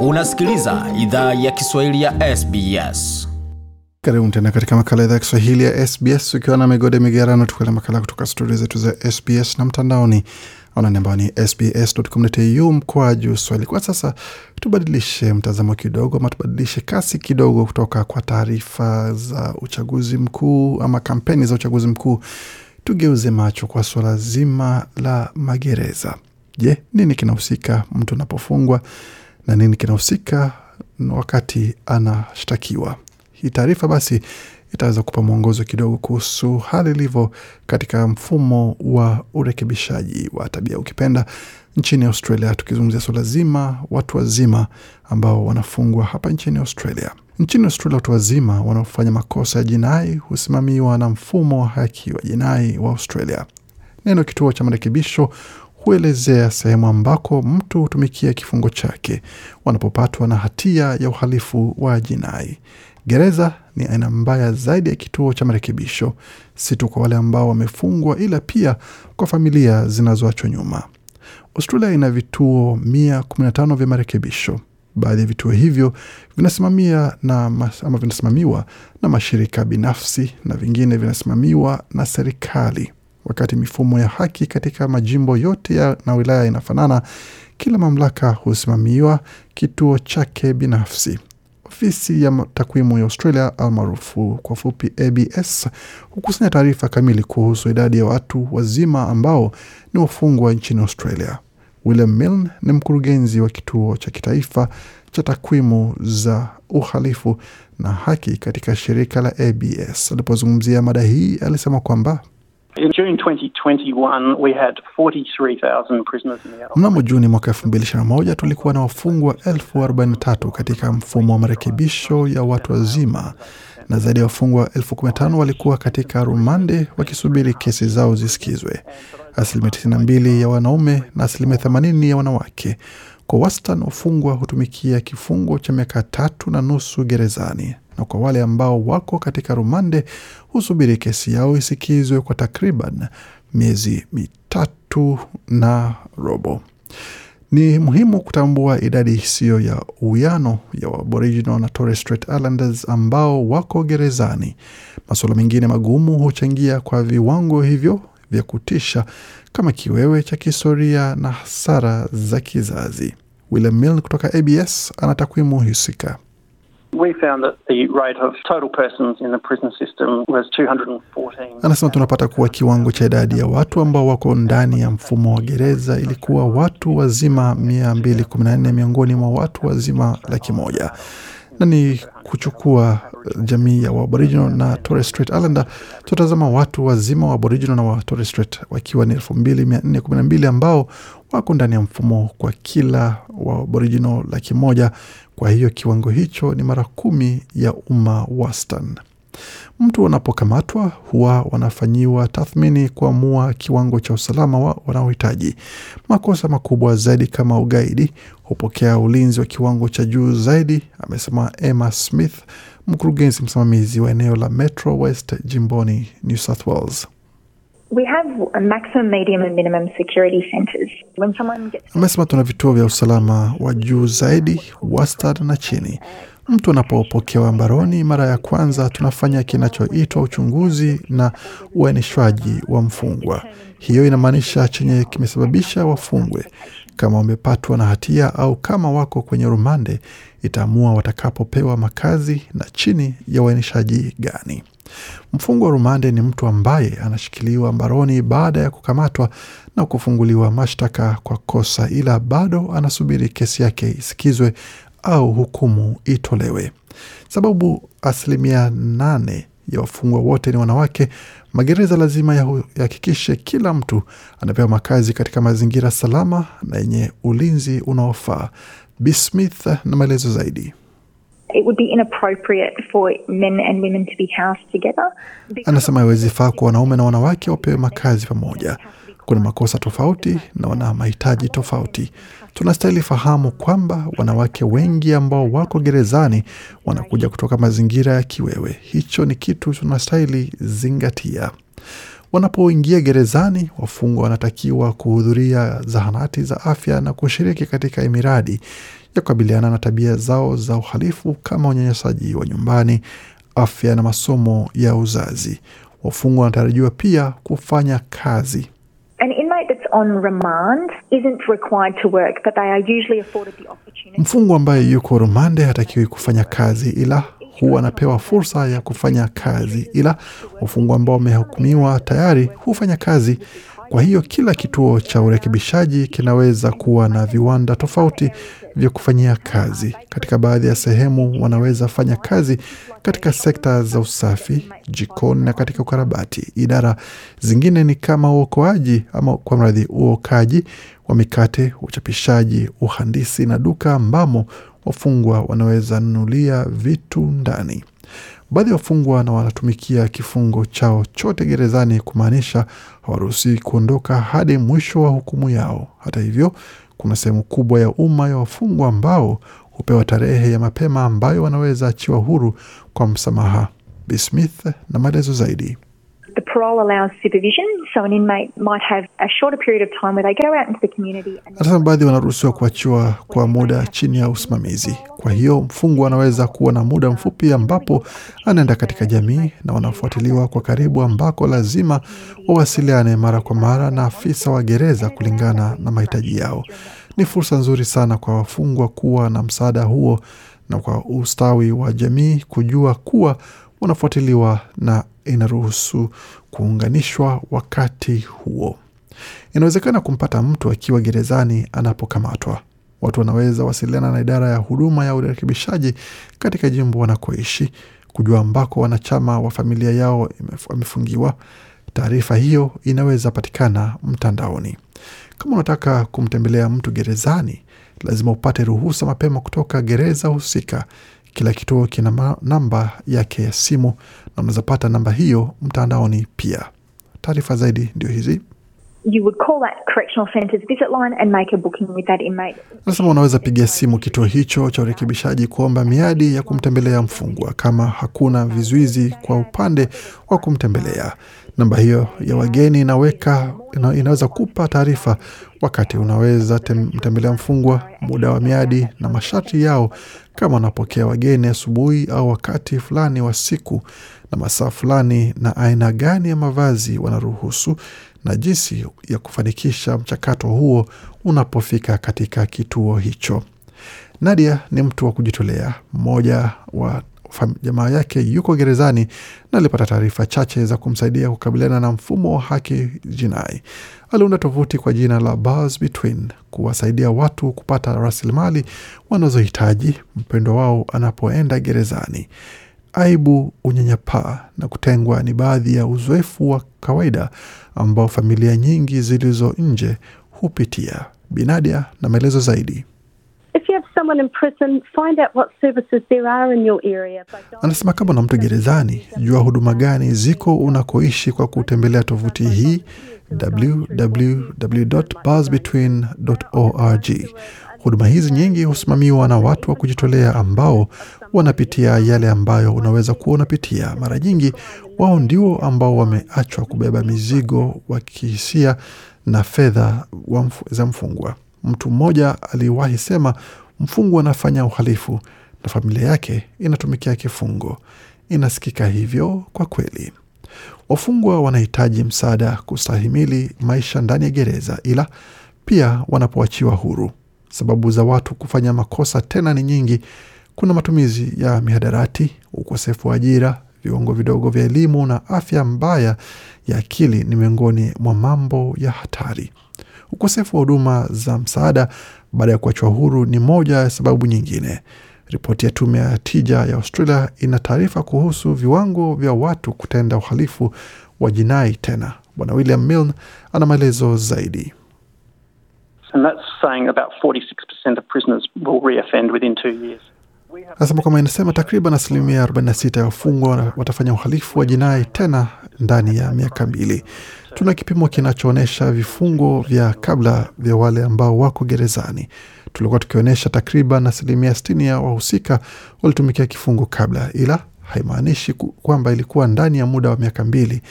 Unasikiliza idhaa ya Kiswahili ya SBS. Karibu tena katika makala idhaa ya Kiswahili ya SBS ukiwa na migode migerano, tukuele makala kutoka studio zetu za SBS na mtandaoni anani ambao ni sbs.com.au mkoa juu swahili. Kwa sasa tubadilishe mtazamo kidogo, ama tubadilishe kasi kidogo kutoka kwa taarifa za uchaguzi mkuu ama kampeni za uchaguzi mkuu, tugeuze macho kwa suala zima la magereza. Je, nini kinahusika mtu anapofungwa na nini kinahusika wakati anashtakiwa? Hii taarifa basi itaweza kupa mwongozo kidogo kuhusu hali ilivyo katika mfumo wa urekebishaji wa tabia ukipenda nchini Australia, tukizungumzia suala zima watu wazima ambao wanafungwa hapa nchini Australia. Nchini Australia, watu wazima wanaofanya makosa ya jinai husimamiwa na mfumo wa haki wa jinai wa Australia. Neno kituo cha marekebisho huelezea sehemu ambako mtu hutumikia kifungo chake wanapopatwa na hatia ya uhalifu wa jinai. Gereza ni aina mbaya zaidi ya kituo cha marekebisho, si tu kwa wale ambao wamefungwa, ila pia kwa familia zinazoachwa nyuma. Australia ina vituo 115 vya marekebisho. Baadhi ya vituo hivyo vinasimamia na ama vinasimamiwa na mashirika binafsi na vingine vinasimamiwa na serikali. Wakati mifumo ya haki katika majimbo yote ya na wilaya inafanana, kila mamlaka husimamiwa kituo chake binafsi. Ofisi ya takwimu ya Australia almaarufu kwa fupi ABS hukusanya taarifa kamili kuhusu idadi ya watu wazima ambao ni wafungwa nchini Australia. William Milne ni mkurugenzi wa kituo cha kitaifa cha takwimu za uhalifu na haki katika shirika la ABS. Alipozungumzia mada hii, alisema kwamba Mnamo Juni mwaka elfu mbili ishirini na moja tulikuwa na wafungwa elfu arobaini na tatu katika mfumo wa marekebisho ya watu wazima na zaidi ya wafungwa elfu kumi na tano walikuwa katika rumande wakisubiri kesi zao zisikizwe, asilimia tisini na mbili ya wanaume na asilimia themanini ya wanawake. Kwa wastani wafungwa hutumikia kifungo cha miaka tatu na nusu gerezani na kwa wale ambao wako katika rumande husubiri kesi yao isikizwe kwa takriban miezi mitatu na robo. Ni muhimu kutambua idadi isiyo ya uwiano ya Aboriginal na Torres Strait Islanders ambao wako gerezani. Masuala mengine magumu huchangia kwa viwango hivyo vya kutisha kama kiwewe cha kihistoria na hasara za kizazi. William Mill kutoka ABS ana takwimu husika. Anasema tunapata kuwa kiwango cha idadi ya watu ambao wako ndani ya mfumo wa gereza ilikuwa watu wazima 214 miongoni mwa watu wazima laki moja. Na ni kuchukua jamii ya Waaboriginal na Torres Strait Islander, tutazama watu wazima wa Aboriginal na wa Torres Strait wakiwa ni elfu mbili mia nne kumi na mbili ambao wako ndani ya mfumo kwa kila wa Aboriginal laki moja. Kwa hiyo kiwango hicho ni mara kumi ya umma wastan. Mtu wanapokamatwa huwa wanafanyiwa tathmini kuamua kiwango cha usalama wa wanaohitaji. Makosa makubwa zaidi kama ugaidi hupokea ulinzi wa kiwango cha juu zaidi, amesema Emma Smith, mkurugenzi msimamizi wa eneo la Metro West jimboni New South Wales. Amesema tuna vituo vya usalama wa juu zaidi, wastani na chini. Mtu anapopokewa mbaroni mara ya kwanza, tunafanya kinachoitwa uchunguzi na uainishwaji wa mfungwa. Hiyo inamaanisha chenye kimesababisha wafungwe. Kama wamepatwa na hatia au kama wako kwenye rumande, itaamua watakapopewa makazi na chini ya uainishaji gani. Mfungwa wa rumande ni mtu ambaye anashikiliwa mbaroni baada ya kukamatwa na kufunguliwa mashtaka kwa kosa, ila bado anasubiri kesi yake isikizwe au hukumu itolewe. Sababu asilimia nane ya wafungwa wote ni wanawake, magereza lazima yahakikishe kila mtu anapewa makazi katika mazingira salama na yenye ulinzi unaofaa. bismith Smith na maelezo zaidi. It would be inappropriate for men and women to be housed together. Anasema haiwezi faa kwa wanaume na wanawake wapewe makazi pamoja. Kuna makosa tofauti na wana mahitaji tofauti. Tunastahili fahamu kwamba wanawake wengi ambao wako gerezani wanakuja kutoka mazingira ya kiwewe. Hicho ni kitu tunastahili zingatia. Wanapoingia gerezani, wafungwa wanatakiwa kuhudhuria zahanati za afya na kushiriki katika miradi ya kukabiliana na tabia zao za uhalifu kama unyanyasaji wa nyumbani, afya na masomo ya uzazi. Wafungwa wanatarajiwa pia kufanya kazi. Mfungwa ambaye yuko rumande hatakiwi kufanya kazi, ila huwa anapewa fursa ya kufanya kazi, ila wafungwa ambao wamehukumiwa tayari hufanya kazi. Kwa hiyo kila kituo cha urekebishaji kinaweza kuwa na viwanda tofauti vya kufanyia kazi. Katika baadhi ya sehemu wanaweza fanya kazi katika sekta za usafi, jikoni na katika ukarabati. Idara zingine ni kama uokoaji ama kwa mradhi uokaji wa mikate, uchapishaji, uhandisi na duka ambamo wafungwa wanaweza nunulia vitu ndani. Baadhi ya wafungwa na wanatumikia kifungo chao chote gerezani, kumaanisha hawaruhusi kuondoka hadi mwisho wa hukumu yao. Hata hivyo, kuna sehemu kubwa ya umma ya wafungwa ambao hupewa tarehe ya mapema ambayo wanaweza achiwa huru kwa msamaha. B Smith na maelezo zaidi. Anasema baadhi wanaruhusiwa kuachiwa kwa muda chini ya usimamizi. Kwa hiyo mfungwa anaweza kuwa na muda mfupi ambapo anaenda katika jamii na wanafuatiliwa kwa karibu, ambako lazima wawasiliane mara kwa mara na afisa wa gereza kulingana na mahitaji yao. Ni fursa nzuri sana kwa wafungwa kuwa na msaada huo na kwa ustawi wa jamii kujua kuwa wanafuatiliwa na inaruhusu kuunganishwa wakati huo. Inawezekana kumpata mtu akiwa gerezani anapokamatwa. Watu wanaweza wasiliana na idara ya huduma ya urekebishaji katika jimbo wanakoishi kujua ambako wanachama wa familia yao wamefungiwa. Taarifa hiyo inaweza patikana mtandaoni. Kama unataka kumtembelea mtu gerezani, lazima upate ruhusa mapema kutoka gereza husika. Kila kituo kina namba yake ya simu na unaweza pata namba hiyo mtandaoni pia. Taarifa zaidi ndio hizi. you would call that correctional centre's visit line and make a booking with that inmate. Anasema unaweza pigia simu kituo hicho cha urekebishaji kuomba miadi ya kumtembelea mfungwa kama hakuna vizuizi kwa upande wa kumtembelea. Namba hiyo ya wageni inaweka ina, inaweza kupa taarifa wakati unaweza mtembelea mfungwa, muda wa miadi na masharti yao, kama wanapokea wageni asubuhi au wakati fulani wa siku na masaa fulani, na aina gani ya mavazi wanaruhusu na jinsi ya kufanikisha mchakato huo unapofika katika kituo hicho. Nadia ni mtu wa kujitolea. Mmoja wa jamaa yake yuko gerezani na alipata taarifa chache za kumsaidia kukabiliana na mfumo wa haki jinai. Aliunda tovuti kwa jina la Bars Between kuwasaidia watu kupata rasilimali wanazohitaji mpendwa wao anapoenda gerezani. Aibu, unyanyapaa na kutengwa ni baadhi ya uzoefu wa kawaida ambao familia nyingi zilizo nje hupitia. Binadia na maelezo zaidi. Anasema kama na mtu gerezani, jua huduma gani ziko unakoishi kwa kutembelea tovuti hii www.buzzbetween.org. Huduma hizi nyingi husimamiwa na watu wa kujitolea ambao wanapitia yale ambayo unaweza kuwa unapitia. Mara nyingi wao ndio ambao wameachwa kubeba mizigo wa kihisia na fedha mf- za mfungwa. Mtu mmoja aliwahi sema, mfungwa anafanya uhalifu na familia yake inatumikia kifungo. Inasikika hivyo kwa kweli. Wafungwa wanahitaji msaada kustahimili maisha ndani ya gereza, ila pia wanapoachiwa huru. Sababu za watu kufanya makosa tena ni nyingi. Kuna matumizi ya mihadarati, ukosefu wa ajira, viwango vidogo vya elimu na afya mbaya ya akili ni miongoni mwa mambo ya hatari. Ukosefu wa huduma za msaada baada ya kuachwa huru ni moja ya sababu nyingine. Ripoti ya tume ya tija ya Australia ina taarifa kuhusu viwango vya watu kutenda uhalifu wa jinai tena. Bwana William Milne ana maelezo zaidi. And that's saying about 46% of prisoners will reoffend within two years. Anasema kwamba inasema takriban asilimia 46 ya wafungwa watafanya uhalifu wa jinai tena ndani ya miaka mbili. Tuna kipimo kinachoonyesha vifungo vya kabla vya wale ambao wako gerezani. Tulikuwa tukionyesha takriban asilimia 60 ya wahusika walitumikia kifungo kabla, ila haimaanishi kwamba ilikuwa ndani ya muda wa miaka mbili.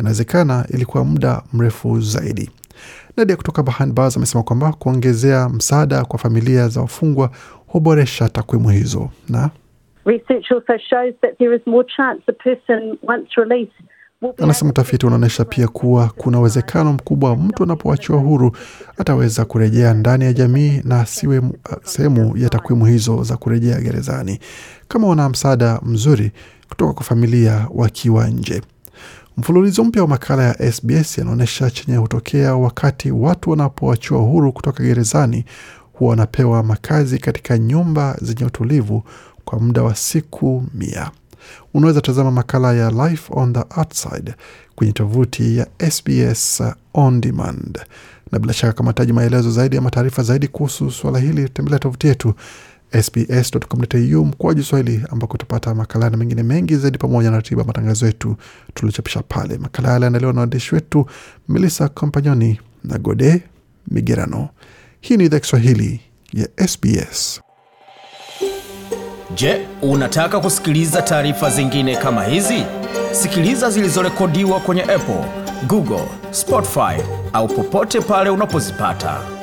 Inawezekana ilikuwa muda mrefu zaidi. Nadia kutoka Bars amesema kwamba kuongezea msaada kwa familia za wafungwa huboresha takwimu hizo na Research also shows that there is more chance the person, once released, will be Anasema utafiti unaonyesha pia kuwa kuna uwezekano mkubwa mtu anapoachiwa huru ataweza kurejea ndani ya jamii na asiwe uh, sehemu ya takwimu hizo za kurejea gerezani kama wana msaada mzuri kutoka kwa familia wakiwa nje. Mfululizo mpya wa makala ya SBS yanaonyesha chenye hutokea wakati watu wanapoachiwa huru kutoka gerezani huwa wanapewa makazi katika nyumba zenye utulivu kwa muda wa siku mia. Unaweza tazama makala ya Life on the Outside kwenye tovuti ya SBS On Demand. Na bila shaka kama taji maelezo zaidi ama taarifa zaidi kuhusu suala hili, tembelea tovuti yetu sbs.com.au mkoaji Swahili ambako utapata makala na mengine mengi zaidi pamoja na ratiba matangazo yetu tuliochapisha pale. Makala yale yanaelewa na waandishi wetu Melissa Kompanyoni na Gode Migerano. Hii ni idhaa Kiswahili ya SBS. Je, unataka kusikiliza taarifa zingine kama hizi? Sikiliza zilizorekodiwa kwenye Apple, Google, Spotify au popote pale unapozipata.